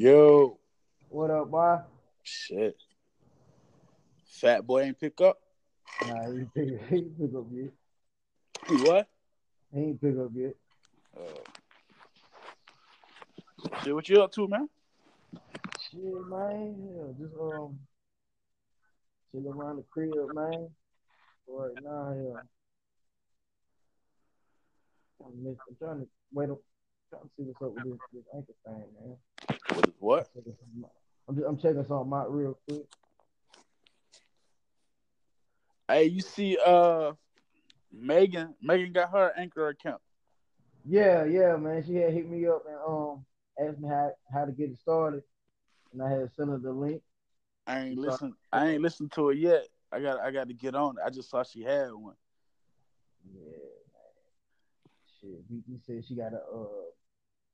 Yo, What up, boy? shit. Fat boy ain't pick up. Nah, he ain't pick, he ain't pick up yet. He what? He ain't pick up yet. Uh, shit, what you up to, man? Shit, man. Yeah, just um, chill around the crib, man. Right now, yeah. I'm, I'm trying to wait up, trying to see what's up with this, this anchor thing, man. What? is what? Checking something out. I'm just, I'm checking something out real quick. Hey, you see, uh, Megan. Megan got her anchor account. Yeah, yeah, man. She had hit me up and um asked me how how to get it started, and I had sent her the link. I ain't listen. I ain't listened to it yet. I got. I got to get on it. I just saw she had one. Yeah, man. Shit, he, he said she got a uh,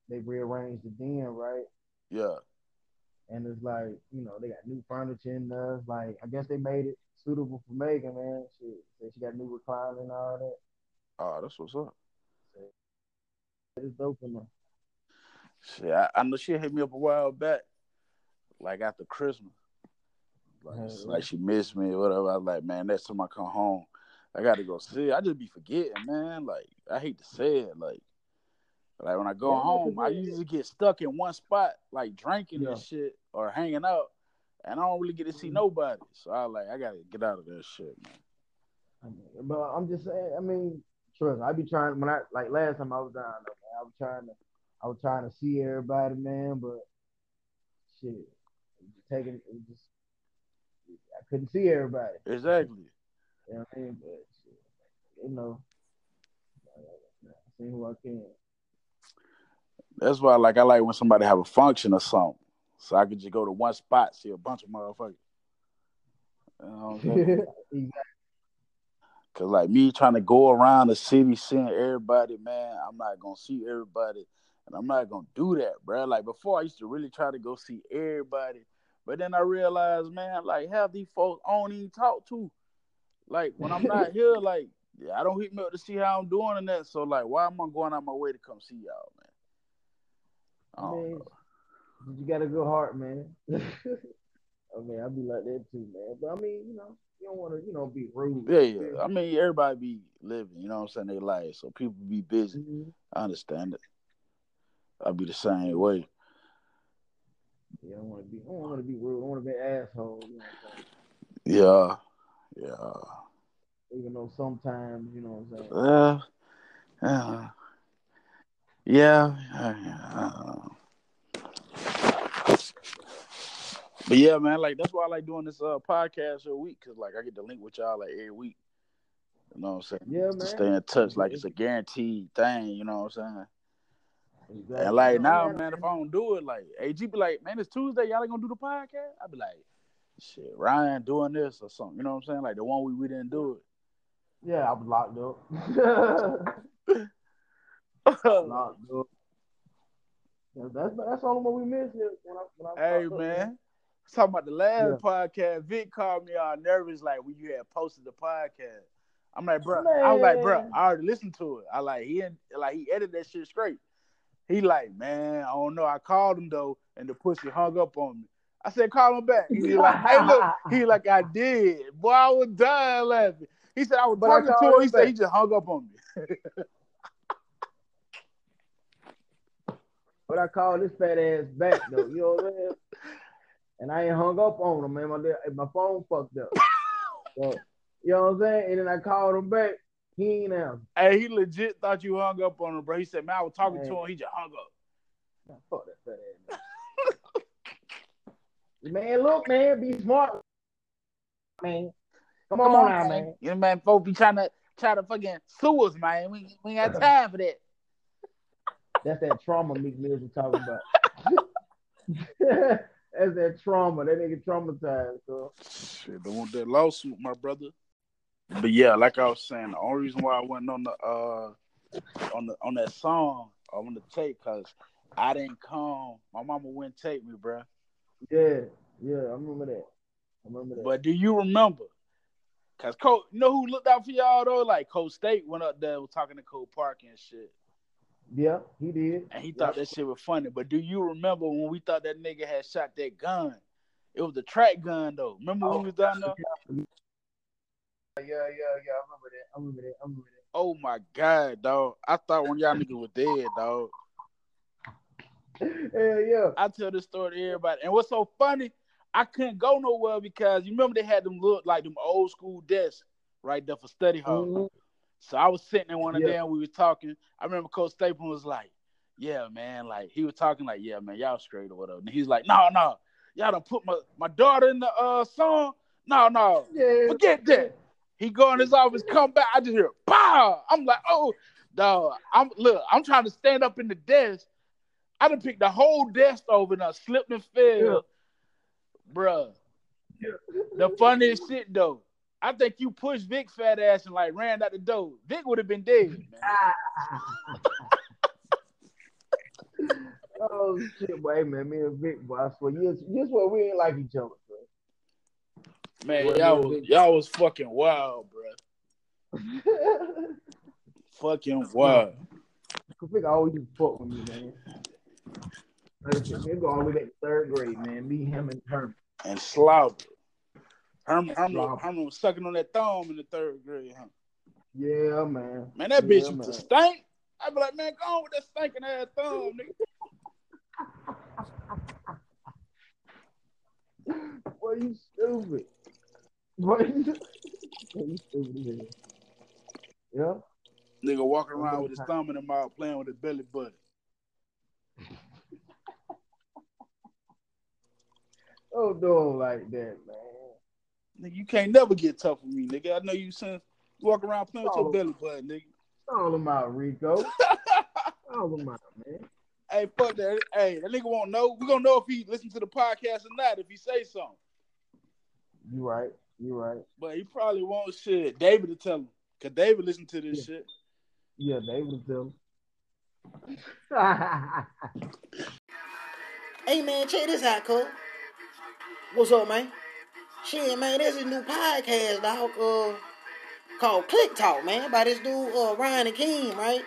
they rearranged the den, right? Yeah. And it's like, you know, they got new furniture in there. Like, I guess they made it suitable for Megan, man. She said she got new recliner and all that. Oh, that's what's up. It's dope in there. Shit, I, I know she hit me up a while back, like after Christmas. Like, like she missed me or whatever. I was like, man, next time I come home, I got to go see. I just be forgetting, man. Like I hate to say it, like, like when I go Yeah, home, I usually get stuck in one spot, like drinking and shit or hanging out, and I don't really get to see Mhm. nobody. So I like, I gotta get out of that shit, man. But I'm just saying, I mean, trust me, I be trying when I like last time I was down there, man, I was trying to I was trying to see everybody, man, but shit. taking it just I couldn't see everybody. Exactly. You know what I mean? But shit, you know, I see who I can. That's why, like, I like when somebody have a function or something, so I could just go to one spot, see a bunch of motherfuckers. You know what I'm saying? Exactly. Cause like me trying to go around the city seeing everybody, man, I'm not gonna see everybody, and I'm not gonna do that, bro. Like before, I used to really try to go see everybody, but then I realized, man, like half these folks I don't even talk to. Like when I'm not here, like yeah, I don't hit me up to see how I'm doing and that. So like, why am I going out my way to come see y'all, man? I I don't mean, know. you got a good heart, man. I mean, I'd be like that too, man. But I mean, you know, you don't want to, you know, be rude. Yeah, yeah. I mean, everybody be living, you know what I'm saying, they life. So people be busy. Mhm. I understand it. I'd be the same way. Yeah, I don't want to be, I don't want to be rude. I want to be an asshole. You know what I'm? Yeah, yeah. Even though sometimes, you know what I'm saying. Uh, uh, yeah. uh, but yeah, man, like that's why I like doing this uh, podcast every week because like I get to link with y'all like every week. You know what I'm saying? Yeah, To man. stay in touch, like it's a guaranteed thing. You know what I'm saying? Exactly. And like No, now, man, if I don't do it, like AG be like, man, it's Tuesday, y'all ain't gonna do the podcast. I be like, shit, Ryan doing this or something. You know what I'm saying? Like the one week we didn't do it. Yeah, I was locked up. That's that's the only one we missed here. When I, when I Hey man, talking about the last Yeah. podcast, Vic called me all nervous like when you had posted the podcast. I'm like, bro, I was like, bro, I already listened to it. I like he like he edited that shit straight. He like, man, I don't know. I called him though, and the pussy hung up on me. I said, call him back. He like, hey, look, he like, I did. Boy, I was dying laughing. He said, I was But I talking to him. him He said, he just hung up on me. But I called this fat ass back though. You know what I'm saying? And I ain't hung up on him, man. My my phone fucked up. So, you know what I'm saying? And then I called him back. He ain't answer. Hey, he legit thought you hung up on him, bro. He said, man, I was talking to him. He just hung up. Man, Fuck that fat ass. Man, man look, man, be smart, man. Come, on, now, man. You know, man, folks be trying to try to fucking sue us, man. We, we ain't got time for that. That's that trauma Meek Mills was talking about. That's that trauma. That nigga traumatized, so. Shit, don't want that lawsuit, my brother. But yeah, like I was saying, the only reason why I went on the uh on the on that song, I want to take because I didn't come. My mama wouldn't take me, bro. Yeah, yeah, I remember that. I remember that. But do you remember? Cause Coach, you know who looked out for y'all though? Like Coach State went up there was talking to Cole Park and shit. Yeah, he did. And he thought that shit was funny. But do you remember when we thought that nigga had shot that gun? It was the track gun though. Remember when we was down there? Yeah, yeah, yeah. I remember that. I remember that. I remember that. Oh my god, dog. I thought when y'all niggas was dead, dog. Hell yeah. I tell this story to everybody. And what's so funny, I couldn't go nowhere because you remember they had them look like them old school desks right there for study hall. Mhm. So I was sitting in one of Yeah. them, we were talking. I remember Coach Stapleton was like, Yeah, man, like he was talking like, Yeah, man, y'all straight or whatever. And he's like, No, no, y'all don't put my, my daughter in the uh song. No, no, Yeah. forget that. He go in his office, come back. I just hear pow. I'm like, oh, dog. I'm look. I'm trying to stand up in the desk. I done picked the whole desk over and I slipped and fell, bruh. The funniest shit though. I think you pushed Vic fat ass and like ran out the door. Vic would have been dead, man. oh shit, boy, hey, man, me and Vic, boy, I swear, you just what we ain't like each other, bro. Man, Well, y'all was y'all was fucking wild, bro. Fucking wild. Cause Vic always used to fuck with me, man. Like go all the way back to third grade, man. Me, him, and Herman. And slobber. Herman, Herman. Herman was sucking on that thumb in the third grade, huh? Yeah, man. Man, that bitch Yeah, used to man. stink. I'd be like, man, go on with that stinking ass thumb, nigga. Boy, you stupid. Boy, you, you stupid. Yeah. Nigga walking around with his thumb in the mouth, playing with his belly button. Oh, don't do 'em like that, man. Nigga, you can't never get tough with me, nigga. I know you since walk around playing with your Oh. belly button, nigga. Call him out, Rico. Call him out, man. Hey, fuck that. Hey, that nigga won't know. We're gonna know if he listen to the podcast or not if he say something. You right. You right. But he probably won't shit. David to tell him. Cause David listen to this Yeah. shit. Yeah, David will tell him. Hey man, check this out, cuz. What's up, man? Shit, man, there's a new podcast, dog, uh, called Clique Talk, man, by this dude, uh, Ryan Akeem, right?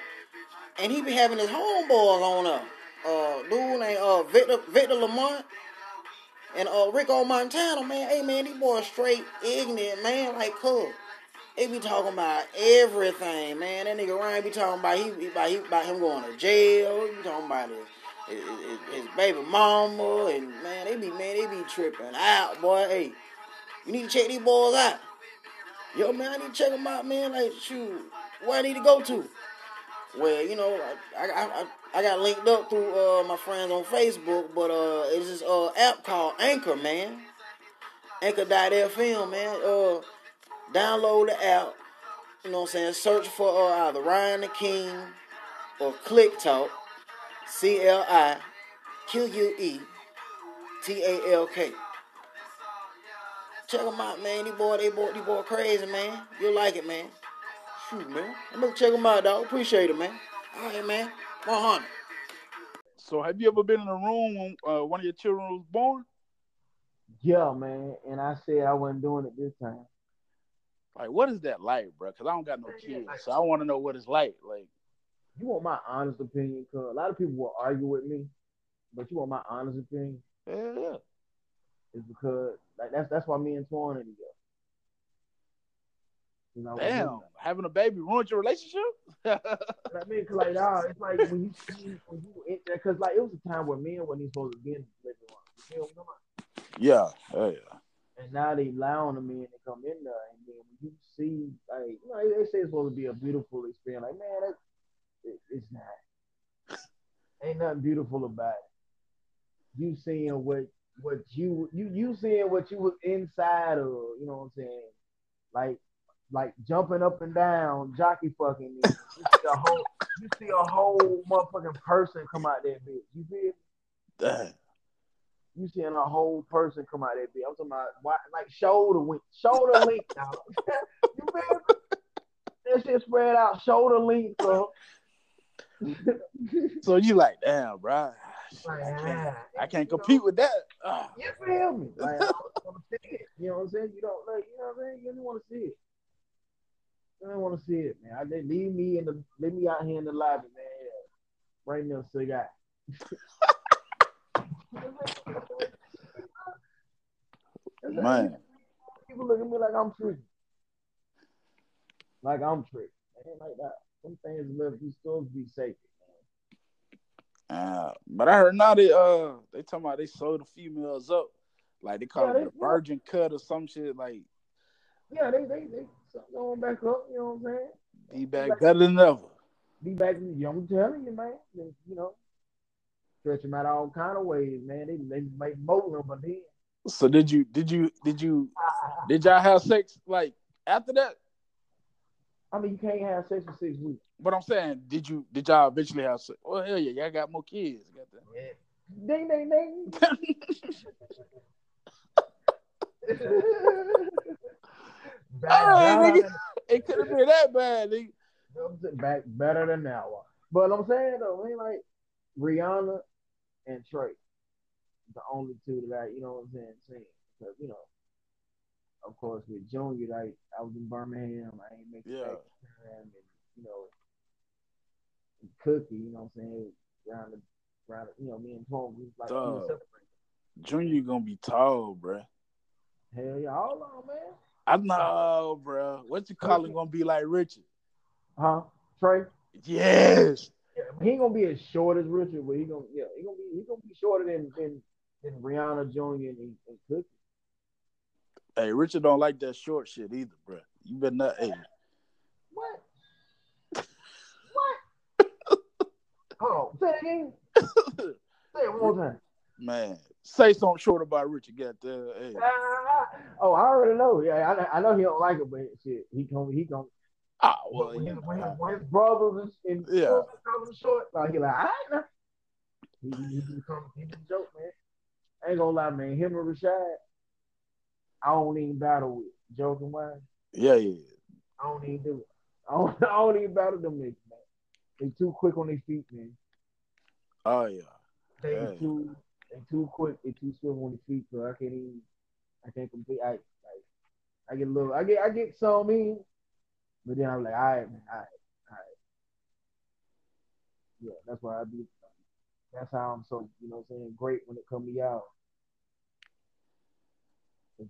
And he be having his homeboys on up. Uh, dude named, uh, Victor, Victor Lamont and, uh, Rico Montana, man. Hey, man, these boys straight ignorant, man, like, cool. They be talking about everything, man. That nigga Ryan be talking about he, about, he, about him going to jail. He be talking about his, his, his, his baby mama, and man, they be man, they be tripping out, boy. Hey, you need to check these boys out. Yo, man, I need to check them out, man. Like, shoot, where I need to go to? Well, you know, I I, I, I got linked up through uh, my friends on Facebook, but uh, it's this uh, app called Anchor, man. Anchor.fm, man. Uh, download the app. You know what I'm saying? Search for uh, either Ryan the King or Clique Talk. C L I Q U E T A L K. Check them out, man. These boy, they boy, these boy crazy, man. You'll like it, man. Shoot, man. I'm gonna check them out, dog. Appreciate it, man. All right, man. 100. So have you ever been in a room when uh, one of your children was born? yeah, man. And I said I wasn't doing it this time. Like, what is that like, bro? Because I don't got no kids, so I want to know what it's like. Like, You want my honest opinion? Cause a lot of people will argue with me, but you want my honest opinion? yeah, yeah. Is because like that's that's why me and Twan are together. You know, Damn, having a baby ruined your relationship? I mean, 'cause, like, nah, it's like when you see when you in there, cause like it was a time where men wasn't even supposed to be in the living room. You feel what yeah, yeah, yeah. And now they allowing the men to come in there, and then when you see, like, you know, they, they say it's supposed to be a beautiful experience. Like, man, that, it, it's not. Ain't nothing beautiful about it. You seeing what what you you you seeing what you was inside of, you know what I'm saying? Like like jumping up and down, jockey fucking. You see a whole you see a whole motherfucking person come out that bitch. You feel? Damn. You seeing a whole person come out that bitch. I'm talking about why, like shoulder length, shoulder length, dog. you feel? me? That shit spread out, shoulder length, bro. So you like, damn, bro. Like, I can't, I can't you know, compete with that. You feel me? Like, I don't want see it. You know what I'm saying? You don't like, you know what I'm saying? You don't want to see it. I don't want to see it, man. I, they leave me in the leave me out here in the lobby, man. Right now, still got. Man, People look at me like I'm tricky. Like I'm tricky. Ain't like that. Some things live these stores be sacred. Uh, but I heard now they uh they talking about they sold the females up, like they call Yeah, it they- the virgin cut or some shit. Like Yeah, they they they going back up. You know what I'm saying? be back better than ever. Be back. I'm telling you, man. They, you know, stretch them out all kind of ways, man. They they make mold them, but then. So did you did you did you did y'all have sex like after that? I mean, you can't have sex for six weeks. But I'm saying, did you did y'all eventually have sex? Well, oh, hell yeah, y'all got more kids. Got that. Ding ding ding. back, All right, nigga. It could have been that bad, nigga. back better than that one. But I'm saying though, ain't like Rihanna and Trey, the only two that I, you know what I'm saying, seen. Because you know, of course, with Junior, like I was in Birmingham, I ain't making Yeah. and you know, and Cookie, you know what I'm saying, around the, around the, you know, me and Tom, we was like, we was Dog. separated. Junior gonna be tall, bruh. Hell yeah, hold on, man. I know, bruh. What you call him gonna be like Richard? Huh? Trey? Yes. Yeah, he ain't gonna be as short as Richard, but he gonna yeah, he gonna be he gonna be shorter than than, than Rihanna Jr. and, and Cookie. Hey, Richard don't like that short shit either, bruh. You better not. Hey, what? Hold on, say it again. Say it one more time. man, say something short about Richard. Got there. Hey, Ah, oh, I already know. Yeah, I, I know he don't like it, but shit, he come he come. ah, well, when, you his, when, when his brothers and, and Yeah. call short, like he like, all right now. He, he, he become he joke, man. I ain't gonna lie, man. Him and Rashad, I don't even battle with. Joking wise, yeah, yeah. I don't even do it. I don't, I don't even battle them niggas. They too quick on their feet, man. Oh yeah. They Yeah. too they too quick, they too swift on their feet, so I can't even I can't complete I like I get a little I get I get some in, but then I'm like, all right, man, all right, all right. Yeah, that's why I be that's how I'm so, you know what I'm saying, great when it comes to y'all.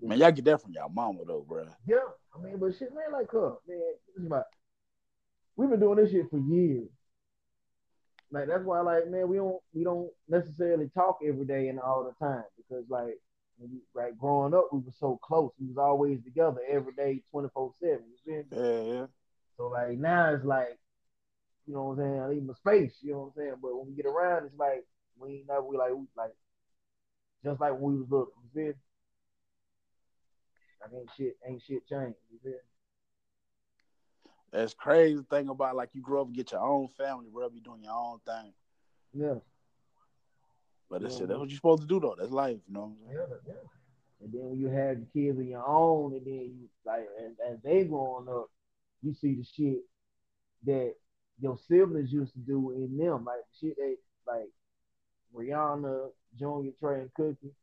Man, y'all get that from y'all mama though, bro. yeah, I mean, but shit, man, like, huh, man, this is my, we've been doing this shit for years. Like that's why, like, man, we don't we don't necessarily talk every day and all the time because, like, we, like growing up, we were so close. We was always together every day, twenty four seven. Yeah, yeah. So like now it's like, you know what I'm saying? I need my space. You know what I'm saying? But when we get around, it's like we ain't never we like we like just like when we was little. You feel? me? Like ain't shit ain't shit changed. You feel? me? That's crazy thing about like you grow up and get your own family, bro. Be doing your own thing. Yeah. But that's Yeah. it. That's what you're supposed to do though. That's life, you know what I'm saying? Yeah, yeah. And then when you have the kids of your own, and then you like as, as they growing up, you see the shit that your siblings used to do in them, like the shit they like Rihanna, Junior, Trey, and Cookie,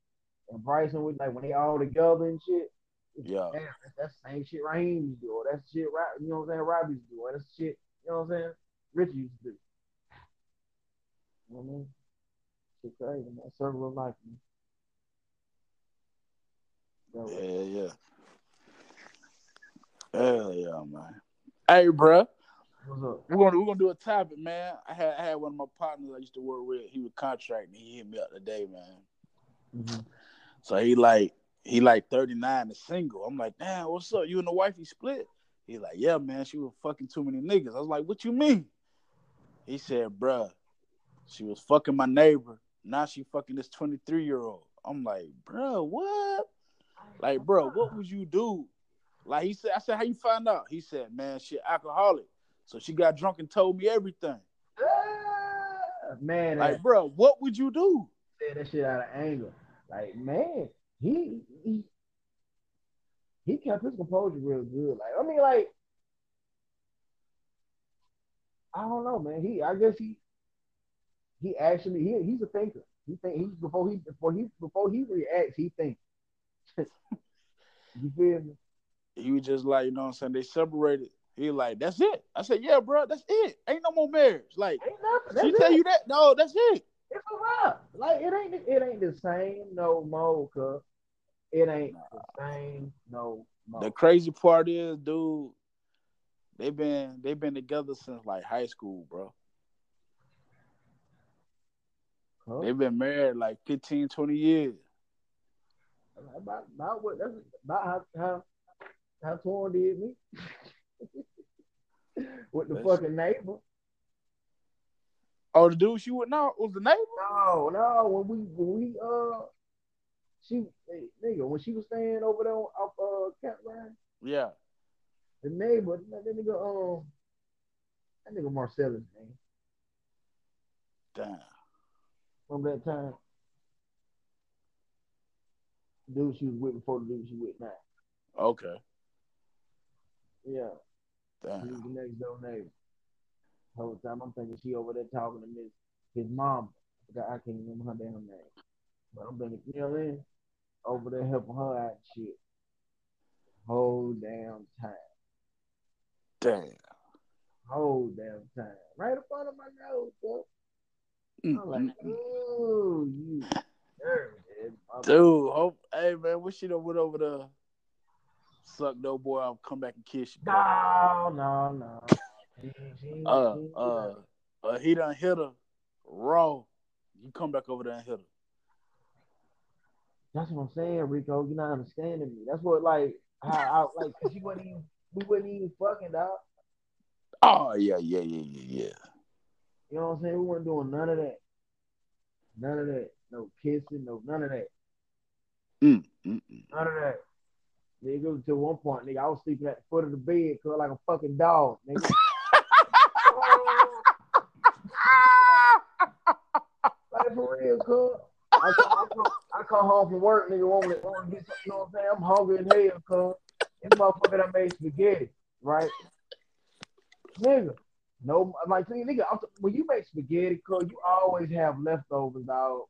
and Bryson with like when they all together and shit. Yeah. Damn, that's, that's the same shit Raheem used to do, or that's the shit Rob, you know what I'm saying, Robbie used to do, or that's the shit, you know what I'm saying, Richie used to do. You know what I mean? Shit crazy, man. Circle of life, man. That way. Yeah, yeah. Hell yeah, man. Hey, bruh. What's up? We're gonna we're gonna do a topic, man. I had I had one of my partners I used to work with. He was contracting. He hit me up today, man. Mm-hmm. So he like he like 39 and single. I'm like, damn, what's up? You and the wifey split? He like, yeah, man. She was fucking too many niggas. I was like, what you mean? He said, bruh, she was fucking my neighbor. Now she fucking this 23 year old. I'm like, bruh, what? Like, bro, what would you do? Like he said, I said, how you find out? He said, man, she alcoholic. So she got drunk and told me everything. Ah, man, Like, bro, what would you do? said that shit out of anger. Like, man, he he he kept his composure real good. Like, I mean, like, I don't know, man. He, I guess he he actually he he's a thinker. He think he's before he before he before he reacts, he thinks. you feel me? He was just like, you know what I'm saying? They separated. He like, that's it. I said, yeah, bro, that's it. Ain't no more marriage. Like, Ain't nothing. She it. tell you that? No, that's it. It's a wrap. Like it ain't it ain't the same no more, cuz it ain't the same no more. The crazy part is, dude, they've been they've been together since like high school, bro. Huh? They've been married like 15, 20 years. about, about what that's about how how how Torn did me with the That's- fucking neighbor. Oh, the dude she would know was the neighbor? No, no, when we when we uh she nigga when she was staying over there on off uh campground, Yeah. the neighbor that nigga um that nigga Marcellus man. Damn. Remember that time? The dude she was with before the dude she with now. Okay. Yeah. He Damn. was the next door neighbor. Whole time I'm thinking she over there talking to his his mom. I can't remember her damn name. But I'm thinking, you know what I mean? Over there helping her out and shit. Whole damn time. Damn. Whole damn time. Right in front of my nose, bro. I'm like, ooh, you dirty, dude. Dude, hope hey man, wish she done went over there. Suck no boy, I'll come back and kiss you. bro. No, no, no. Uh uh uh he done hit her raw. You come back over there and hit her. That's what I'm saying, Rico. You're not understanding me. That's what like how I like she wasn't even we wasn't even fucking dog. Oh yeah, yeah, yeah, yeah, yeah. You know what I'm saying? We weren't doing none of that. None of that. No kissing, no none of that. Mm, mm, mm. None of that. Nigga, to one point, nigga, I was sleeping at the foot of the bed, cause like a fucking dog, nigga. like cuz. I come, I, come, home from work, nigga, want to, want to get something, you know what I'm saying? I'm hungry as hell, cuz. This motherfucker that made spaghetti, right? Nigga, no, like, see, nigga, I'm, when you make spaghetti, cuz, you always have leftovers, dog.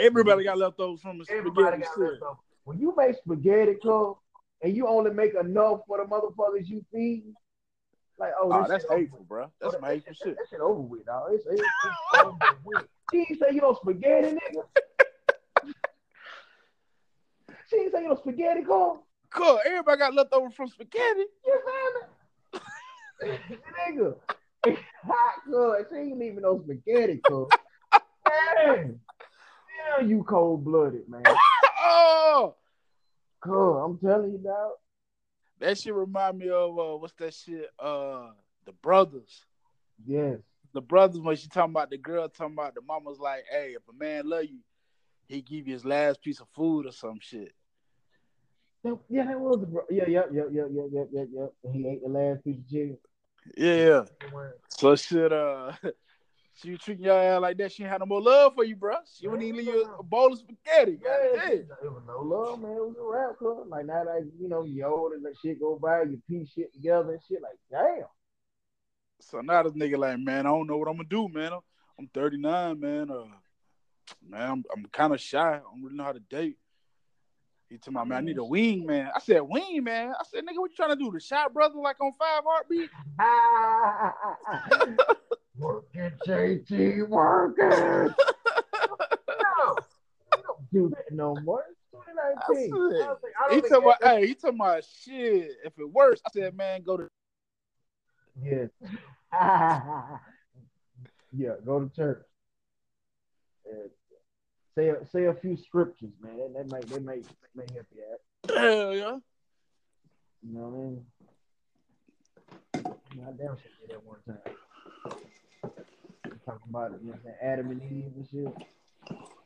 Everybody got leftovers from the Everybody spaghetti. got shit. leftovers. When you make spaghetti, cuz, and you only make enough for the motherfuckers you feed, like, oh, Oh, that's hateful, bro. That's Oh, some hateful shit. That shit over with, dog. It's, it's, it's over with. She ain't say you know spaghetti, nigga. she ain't say you know spaghetti, Cole. Cool. Everybody got leftovers from spaghetti. You feel me? nigga. It's hot, good. She ain't even no spaghetti, Cole. Man. Damn, you cold blooded, man. Oh, Cool. I'm telling you, dog. that shit remind me of uh, what's that shit? Uh, the brothers. Yes. The brothers when she talking about the girl talking about the mama's like, hey, if a man love you, he give you his last piece of food or some shit. Yeah, that was the bro. Yeah, yeah, yeah, yeah, yeah, yeah, yeah, yeah. And he ate the last piece of chicken. Yeah. Yeah. So shit, uh, she treating your ass like that. She ain't had no more love for you, bro. She wouldn't even leave you a bowl of spaghetti. Damn. it was no love, man. It was a rap club. Like now, like you know, you old and that shit go by, you piece shit together and shit. Like damn. So now this nigga like, man, I don't know what I'm gonna do, man. I'm, I'm 39, man. Uh, man, I'm, I'm kind of shy. I don't really know how to date. He told me, man, I need a wing, man. I said, wing, man. I said, nigga, what you trying to do? The shot brother like on five heartbeat? work it, JT, work it. no, you don't do that no more. It's 2019. I I don't I He told my, hey, he told my shit. If it works, I said, man, go to. Yes. yeah, go to church. Uh, say a, say a few scriptures, man. That, that might that might may help you out. Hell yeah. You know what I mean? I damn sure did that one time. Talking about it, you know what I'm saying? Adam and Eve and shit.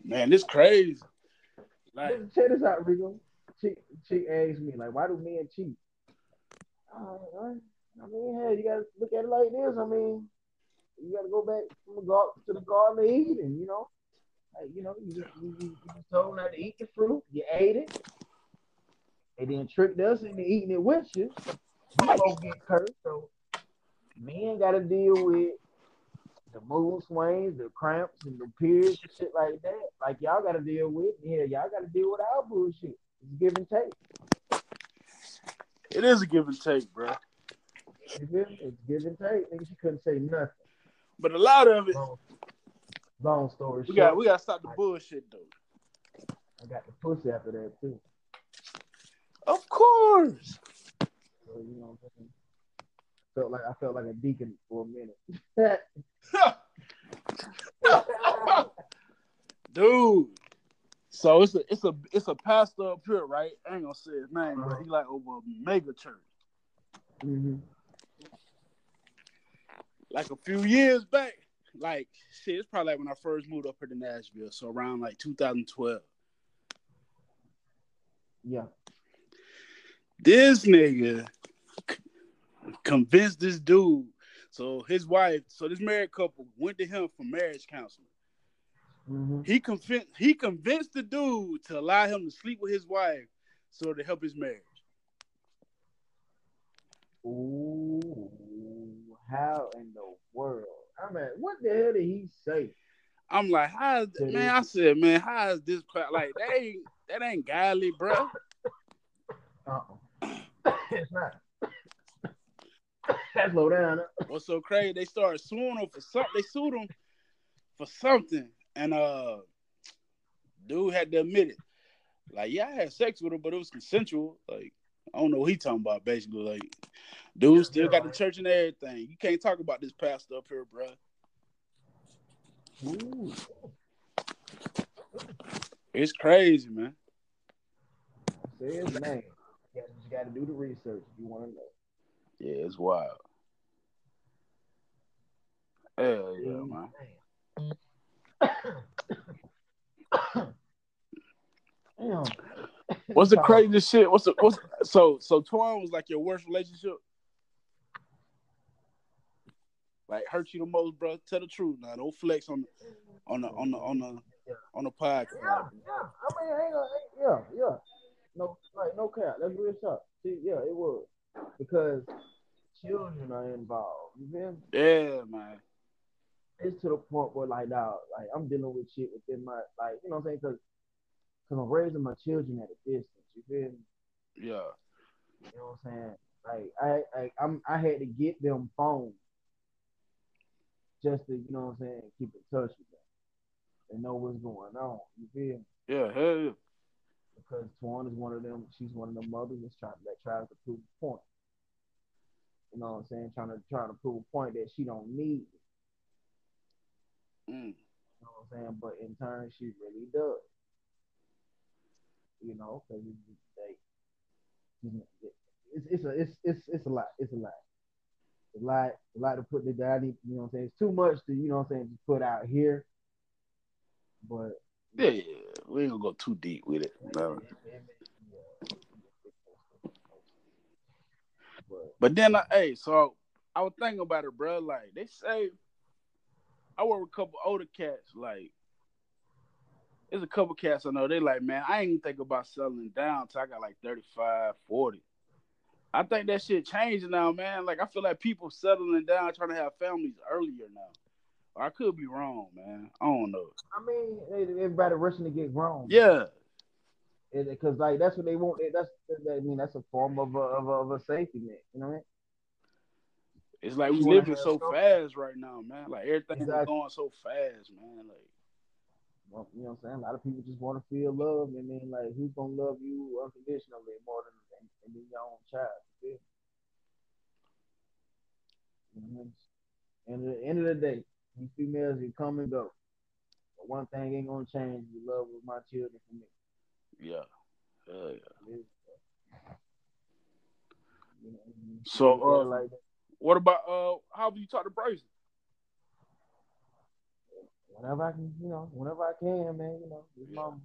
Man, this crazy. Like, Listen, Check this out, Rico. Chick, chick asked me, like, why do men cheat? Uh, I mean, hey, you gotta look at it like this. I mean, you gotta go back from the gar- to the Garden of Eden, you know? Like, you know, you just, you, you, you just told not to eat the fruit, you ate it, and then tricked us into eating it with you. We both get cursed, so men gotta deal with the mood swings, the cramps, and the periods and shit like that. Like y'all gotta deal with. Yeah, y'all gotta deal with our bullshit. It's give and take. it is a give and take, bro. It's give and take. Nigga, she couldn't say nothing. But a lot of it, Long, long story we short, got we got to stop the bullshit though. I got the pussy after that too. Of course. So you know, what I'm saying? felt like I felt like a deacon for a minute. Dude. So it's a it's a it's a pastor up here, right? I ain't gonna say his name, but he like over a mega church. hmm Like a few years back, like shit, it's probably like when I first moved up here to Nashville, so around like 2012. Yeah. This nigga convinced this dude. So his wife, so this married couple went to him for marriage counseling. hmm He convinced he convinced the dude to allow him to sleep with his wife so to help his marriage. Ooh, how in the world? I mean, what the hell did he say? I'm like, how is That man? I said, man, how is this crap? Like that ain't that ain't godly, bro. Uh-uh. it's not. Slow down. What's so crazy? They started suing him for something. They sued him for something, and uh, dude had to admit it. Like, yeah, I had sex with her, but it was consensual. Like, I don't know what he talking about. Basically, like, dude still got the church and everything. You can't talk about this pastor up here, bro. Ooh. It's crazy, man. Says man. You got to do the research if you want to know. Yeah, it's wild. Hell yeah, man. Damn. What's the craziest shit? What's the what's so so Twan was like your worst relationship? Like hurt you the most, bro? Tell the truth now. Don't flex on the on the on the on the on the podcast. Yeah, yeah. I mean, I ain't gonna, yeah, yeah. No, like no cap. That's real shit. See, yeah, it was because children are involved. You feel? Yeah, man. It's to the point where like now, like I'm dealing with shit within my like, you know what I'm saying? Because because I'm raising my children at a distance. You feel me? Yeah. You know what I'm saying? Like I, I I'm I had to get them phones just to, you know what I'm saying, keep in touch with them and know what's going on. You feel me? Yeah, hell yeah. because Twan is one of them. She's one of them mothers that's trying that tries to prove a point. You know what I'm saying? Trying to trying to prove a point that she don't need. Mm. You know what I'm saying? But in turn, she really does. You know, because it's, like, it's it's a it's it's it's a lot. It's a lot. A lot. A lot to put it down. You know what I'm saying? It's too much to you know what I'm saying. Just put out here. But Yeah, yeah. We ain't gonna go too deep with it. No. But But then, I, hey, so I was thinking about it, bro. Like they say, I work with a couple older cats. Like, there's a couple cats I know. They like, man, I ain't even think about settling down till I got like 35, 40. I think that shit changing now, man. Like, I feel like people settling down, trying to have families earlier now. I could be wrong, man. I don't know. I mean, everybody rushing to get grown. Yeah, because like that's what they want. That's I mean that's a form of a of a, of a safety net. You know what I mean? it's like we living so fast right now, man. Like everything is Exactly. going so fast, man. Like, Well, you know what I'm saying? A lot of people just want to feel love, and then like who's gonna love you unconditionally more than than, than your own child? You feel? me? You know what I mean? And at the end of the day, these females you come and go. But one thing ain't gonna change: the love with my children for me. yeah, Hell yeah. You know what I mean? So, Look at it uh, like. What about uh? How have you talked to Bryson? whenever I can, you know, whenever I can, man, you know, his Yeah. mama.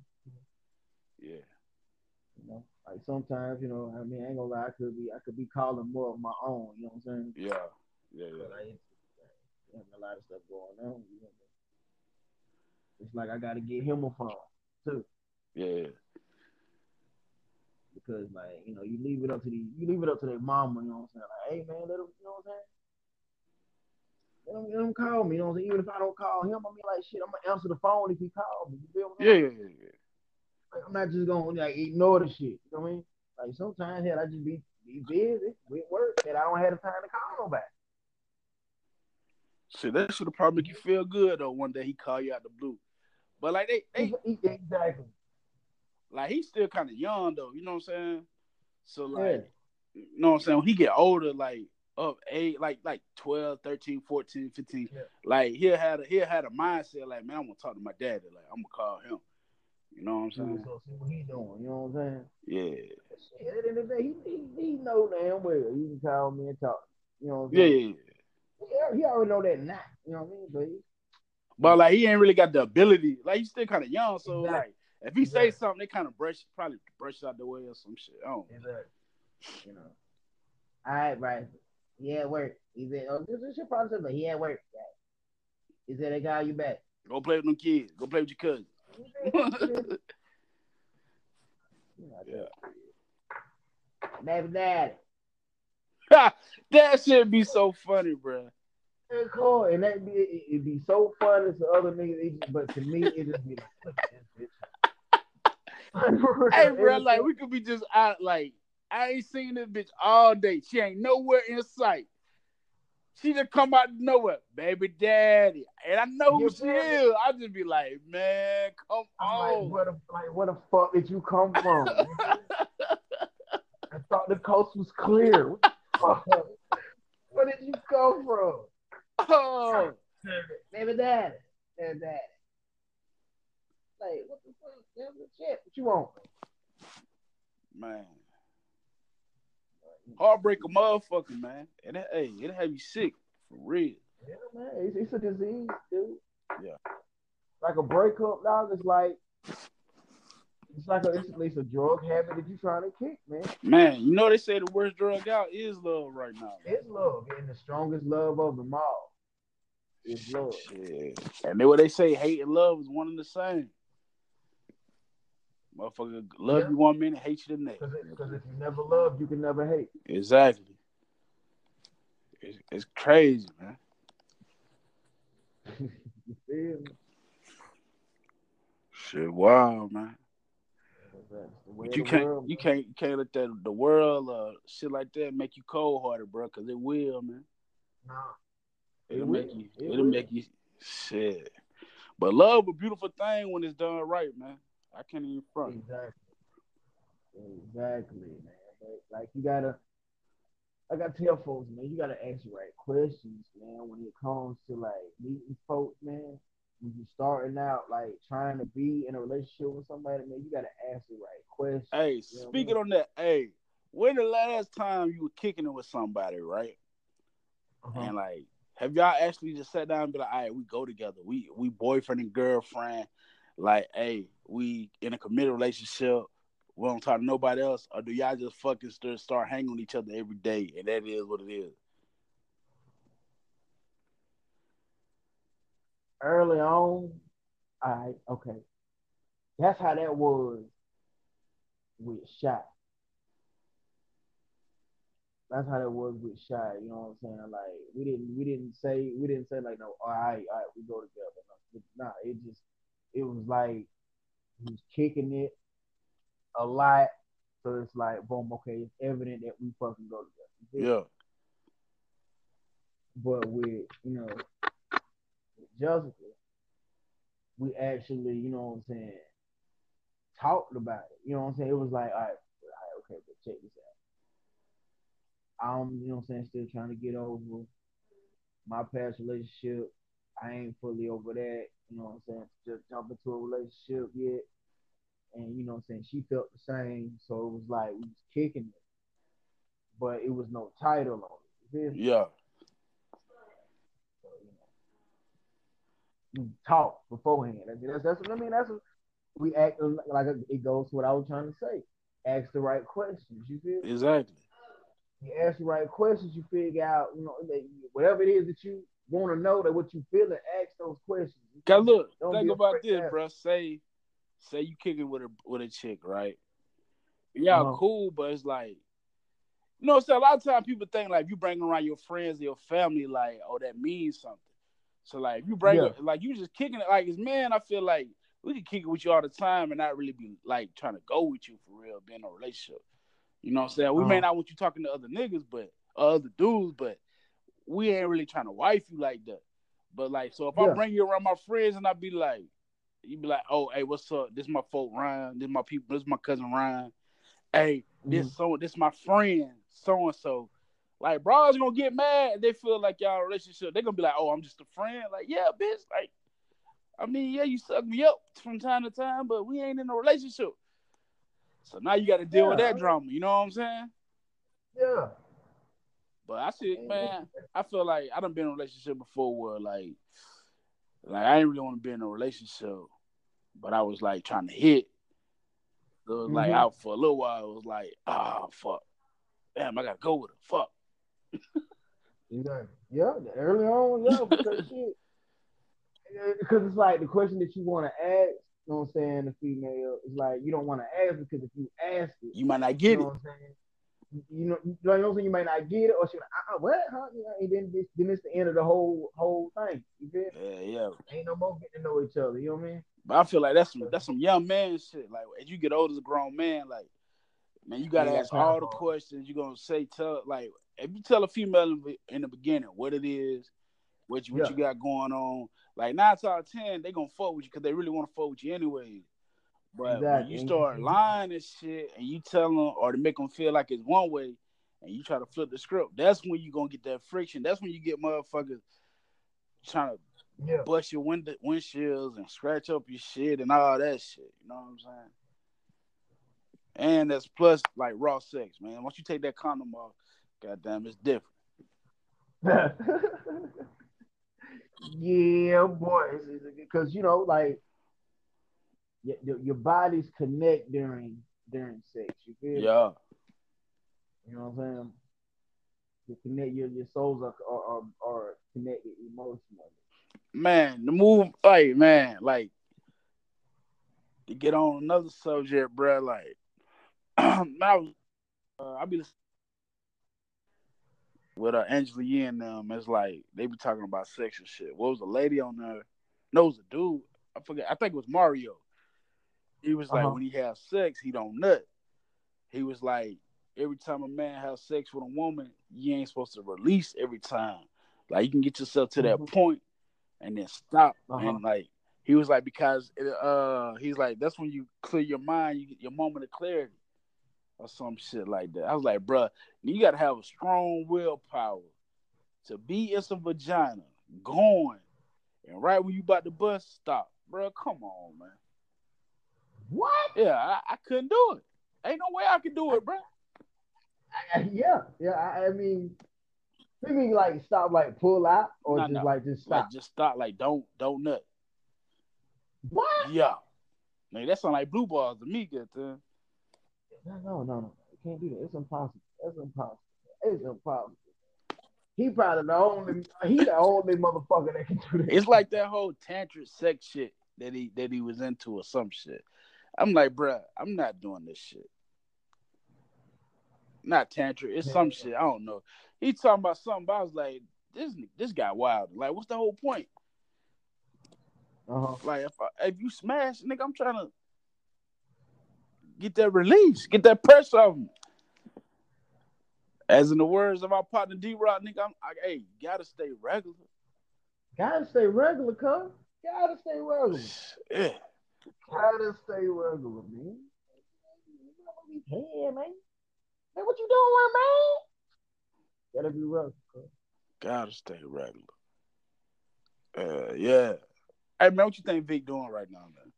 Yeah, You know, like sometimes, you know, I mean, I ain't gonna lie, I could be, I could be calling more of my own. You know what I'm saying? yeah, yeah, yeah. But I ain't having a lot of stuff going on. You know? It's like I got to get him a phone too, Yeah, because like, you know, you leave it up to the, you leave it up to their mama. You know what I'm saying? Like, hey man, let him, you know what I'm saying? Let him, let him call me. You know what I'm saying? Even if I don't call him, I mean, like, shit, I'm gonna answer the phone if he calls me. You feel yeah, yeah, yeah, yeah. Like, I'm not just gonna like ignore the shit. You know what I mean? Like sometimes hell, I just be be busy with work and I don't have the time to call nobody. Shit, that should have probably make you feel good though. One day he call you out the blue, but like they, they exactly. like he's still kind of young though. You know what I'm saying? So like, you know what I'm saying? When he get older, like up eight, like like 12, 13, 14, 15, Yeah. like he'll had a he'll had a mindset like, man, I'm gonna talk to my daddy. Like I'm gonna call him. You know what I'm saying? So see what he doing. You know what I'm saying? Yeah, Shit, at the end of the day, he, he, he know damn well. He can call me and talk. You know what I'm saying? yeah. Yeah. He, already know that now. You know what I mean? But But like he ain't really got the ability. Like he's still kind of young, so Exactly. like if he say something, they kind of brush probably brush it out the way or some shit. I don't. know. Exactly. You know. All right, right. He at work. He's at. Oh, this is your problem, but he at work. He said they got you back. Go play with them kids. Go play with your cousin. Yeah. Baby daddy. that shit be so funny, bro. It's cool, and that be it, it'd be so funny to other niggas, but to me, it just be like, look at this bitch. Hey, bro, like we could be just out. Like I ain't seen this bitch all day. She ain't nowhere in sight. She just come out of nowhere, baby daddy, and I know who You she me? is. I just be like, man, come I'm like, on. where the like, where the fuck did you come from? I thought the coast was clear. What the fuck? Where did you come from? oh, Baby daddy. Baby daddy. Like, what the fuck? Damn the shit. What you want? man. Heartbreak a motherfucker, man. And it, hey, it'll have you sick for real. Yeah, man. It's, it's a disease, dude. Yeah. Like a breakup, dog. It's like it's like a, it's, it's a drug habit that you trying to kick, man. Man, you know they say the worst drug out is love right now. It's love, and the strongest love of them all is love. Shit. And then what they say, hate and love is one and the same. Motherfucker love Yeah. you one minute, hate you the next. Because if you never love, you can never hate. Exactly. It's, it's crazy, man. you feel me? Shit, wow, man. That's the way But you can't, world, you can't, you can't let that the world, uh, shit like that make you cold hearted, bro. Cause it will, man. Nah. It'll It make will. you, It it'll will. make you, shit. But love a beautiful thing when it's done right, man. I can't even front. Exactly. Exactly, man. But, like you gotta, I gotta tell folks, man, you gotta ask the right questions, man. When it comes to like meeting folks, man. When you starting out, like trying to be in a relationship with somebody, man, you gotta ask the right questions. Hey, You know I speaking on that, hey, when the last time you were kicking it with somebody, right? Uh-huh. And like, have y'all actually just sat down and be like, all right, we go together. We we boyfriend and girlfriend. Like, hey, we in a committed relationship. We don't talk to nobody else, or do y'all just fucking start start hanging on each other every day, and that is what it is. Early on, all right, okay. That's how that was with Shy. That's how that was with Shy. You know what I'm saying? Like we didn't we didn't say we didn't say like no, all right, all right, we go together. No, nah, it just it was like he was kicking it a lot. So it's like boom, okay, it's evident that we fucking go together. Yeah, But with you know with Jessica, we actually, you know what I'm saying, talked about it. You know what I'm saying? It was like, all right, all right okay, but check this out. I'm, you know what I'm saying, still trying to get over my past relationship. I ain't fully over that. You know what I'm saying? Just jump into a relationship yet. And you know what I'm saying? She felt the same. So it was like we was kicking it. But it was no title on it. You yeah, So, you know, we talk beforehand. That's, that's, that's what I mean. That's what we act like it goes to what I was trying to say. Ask the right questions. You feel? exactly. You ask the right questions. You figure out, you know, whatever it is that you want to know, that what you feel, and ask those questions. Cause look, Don't think about this, bro. Say, say you kicking with a with a chick, right? Y'all Uh-huh. cool, but it's like, you know, so a lot of times people think like you bring around your friends, your family, like, oh, that means something. So like, you bring Yeah. it, like you just kicking it, like as man, I feel like we can kick it with you all the time and not really be like trying to go with you for real, being in a relationship. You know what I'm saying? We may Uh-huh. not want you talking to other niggas, but uh, other dudes, but we ain't really trying to wife you like that. But like, so if Yeah. I bring you around my friends and I be like, you be like, oh, hey, what's up? This my folk Ryan. This my people. This my cousin Ryan. Hey, this Mhm. so this my friend so and so. Like, bros gonna get mad. They feel like y'all relationship. They're gonna be like, oh, I'm just a friend. Like, yeah, bitch. Like, I mean, yeah, you suck me up from time to time, but we ain't in a relationship. So now you got to deal with Yeah, I that drama. You know what I'm saying? Yeah. But I see, man, I feel like I done been in a relationship before where like, like I didn't really want to be in a relationship, but I was like trying to hit. So it was like Mhm. out for a little while. It was like, ah, fuck, damn, I gotta go with it. Fuck. Yeah, yeah, early on, yeah, because shit. Because it's like the question that you want to ask, you know what I'm saying, the female, is like you don't want to ask because if you ask it, You might not you get know it. What I'm saying? You know, you know what I'm saying? You might not get it, or she like, uh, what, huh? You know, and then then it's the end of the whole whole thing. You feel? Yeah, yeah. Ain't no more getting to know each other. You know what I mean? But I feel like that's some that's some young man shit. Like as you get older as a grown man, like man, you gotta Yeah, ask all the questions. You're gonna say tell like if you tell a female in the, in the beginning what it is, what you what Yeah. you got going on, like nine out of ten, they gonna fuck with you because they really want to fuck with you anyway. But when you start lying and shit, and you tell them or to make them feel like it's one way, and you try to flip the script, that's when you gonna get that friction. That's when you get motherfuckers trying to Yeah. bust your window windshields and scratch up your shit and all that shit. You know what I'm saying? And that's plus like raw sex, man. Once you take that condom off, goddamn, it's different. yeah, boy, because you know, like your, your, bodies connect during during sex. You feel? me? Yeah. You know what I'm saying? You connect your your souls are are, are, are connected emotionally. Man, the move, like, man, like, to get on another subject, bro, like, I was, uh, I be with uh, Angela Yee and them. It's like they be talking about sex and shit. What was a lady on there? No, it was a dude. I forget. I think it was Mario. He was like, Uh-huh. when he has sex, he don't nut. He was like, every time a man has sex with a woman, you ain't supposed to release every time. Like you can get yourself to that Mhm. point and then stop. Uh-huh. And like he was like, because it, uh, he's like, that's when you clear your mind, you get your moment of clarity, or some shit like that. I was like, bruh, you gotta have a strong willpower to be in some vagina, going, and right when you about to bust, stop, bruh. Come on, man. What? Yeah, I, I couldn't do it. Ain't no way I could do it, bro. I- yeah, yeah. I, I mean, you mean like stop, like pull out, or No, just no. like just stop? Like just stop. Like don't don't nut. what? Yeah. Like that sound like blue balls to me, good time. No, no, no, no. You can't do that. It's impossible. It's impossible. It's impossible. He probably the only. He the only motherfucker that can do that. It's like that whole tantric sex shit that he that he was into or some shit. I'm like, bruh, I'm not doing this shit. Not tantric, it's some shit. I don't know. He talking about something, but I was like, this this guy wild. Like, what's the whole point? Uh-huh. Like, if I, if you smash, nigga, I'm trying to get that release, get that pressure off me. As in the words of our partner D Rock, nigga, I'm I, hey, you gotta stay regular. Gotta stay regular, cuz. Gotta stay regular. Yeah. Gotta stay regular, man. Yeah, man. Hey, what you doing, man? Gotta be regular, cuz. Gotta stay regular. Uh, yeah. Hey man, what you think Vic doing right now, man?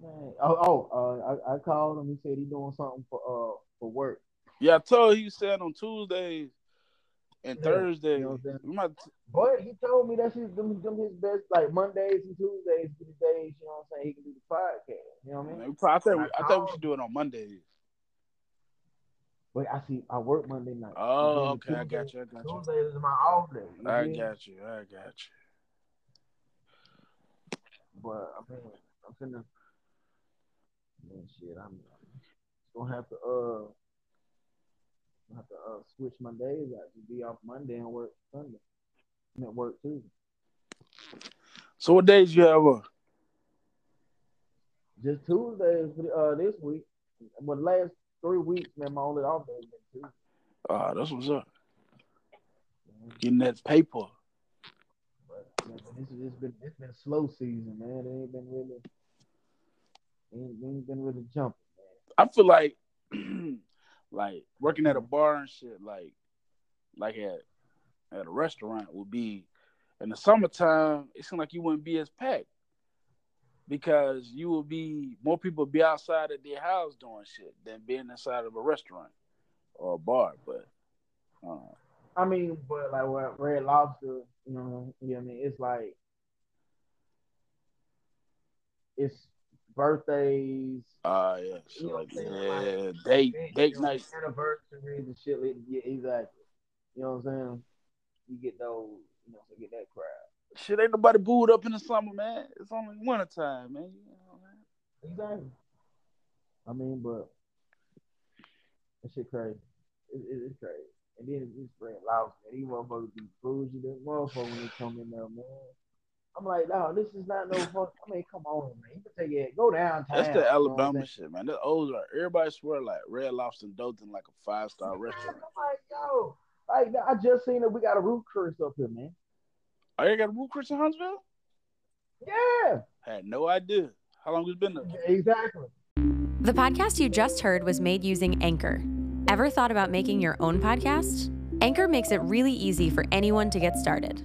Man. Oh, oh, uh, I, I called him. He said he doing something for uh for work. Yeah, I told you he said on Tuesdays and Yeah, Thursdays. you know what I'm saying? we might, But he told me that's his them, them his best like Mondays and Tuesdays the days, you know what I'm saying, he can do the podcast. You know what I mean? I think we, I think we should do it on Mondays. But I see I work Monday night. Oh, then okay, I got you, I got you. Tuesdays is my off day. I feel me? got you, I got you. But I mean, I'm finna. Man, shit, I'm gonna have to uh, have to uh switch my days out to be off Monday and work Sunday. I'm at work Tuesday. So what days you have? Uh, Just Tuesdays uh this week. But the last three weeks, man, my only off day has been Tuesday. oh, that's what's up. Getting that paper. But Yeah, but it's, it's been it's been a slow season, man. It ain't been really ain't, ain't been really jumping, man. I feel like like working at a bar and shit, like like at at a restaurant would be in the summertime, it seems like you wouldn't be as packed. Because you would be more people be outside of their house doing shit than being inside of a restaurant or a bar. But uh, I mean, but like what Red Lobster, you know, you know what I mean? It's like it's birthdays, uh yeah, You know like what I'm saying? yeah, Like, date date know, night. anniversaries and shit. Like, yeah, exactly. You know what I'm saying? You get those, you know, so get that crowd. Shit ain't nobody booed up in the summer, man. It's only winter time, man. You know, man. Exactly. I mean, but that shit crazy. It, it, it's crazy. And then it's Red Lobster. Man. These motherfuckers be bougie. This motherfucker when they come in there, man. I'm like, no, this is not no fuck. I mean, come on, man. You can take it. Go downtown. That's the what I'm Alabama saying? shit, man. The old everybody swear like Red Lobster and Dothan like a five star restaurant. I'm restaurant. like, yo, like I just seen that we got a Ruth Chris up here, man. Oh, you got a Ruth Chris in Huntsville? Yeah, Had no idea. How long it's been there? exactly. The podcast you just heard was made using Anchor. Ever thought about making your own podcast? Anchor makes it really easy for anyone to get started.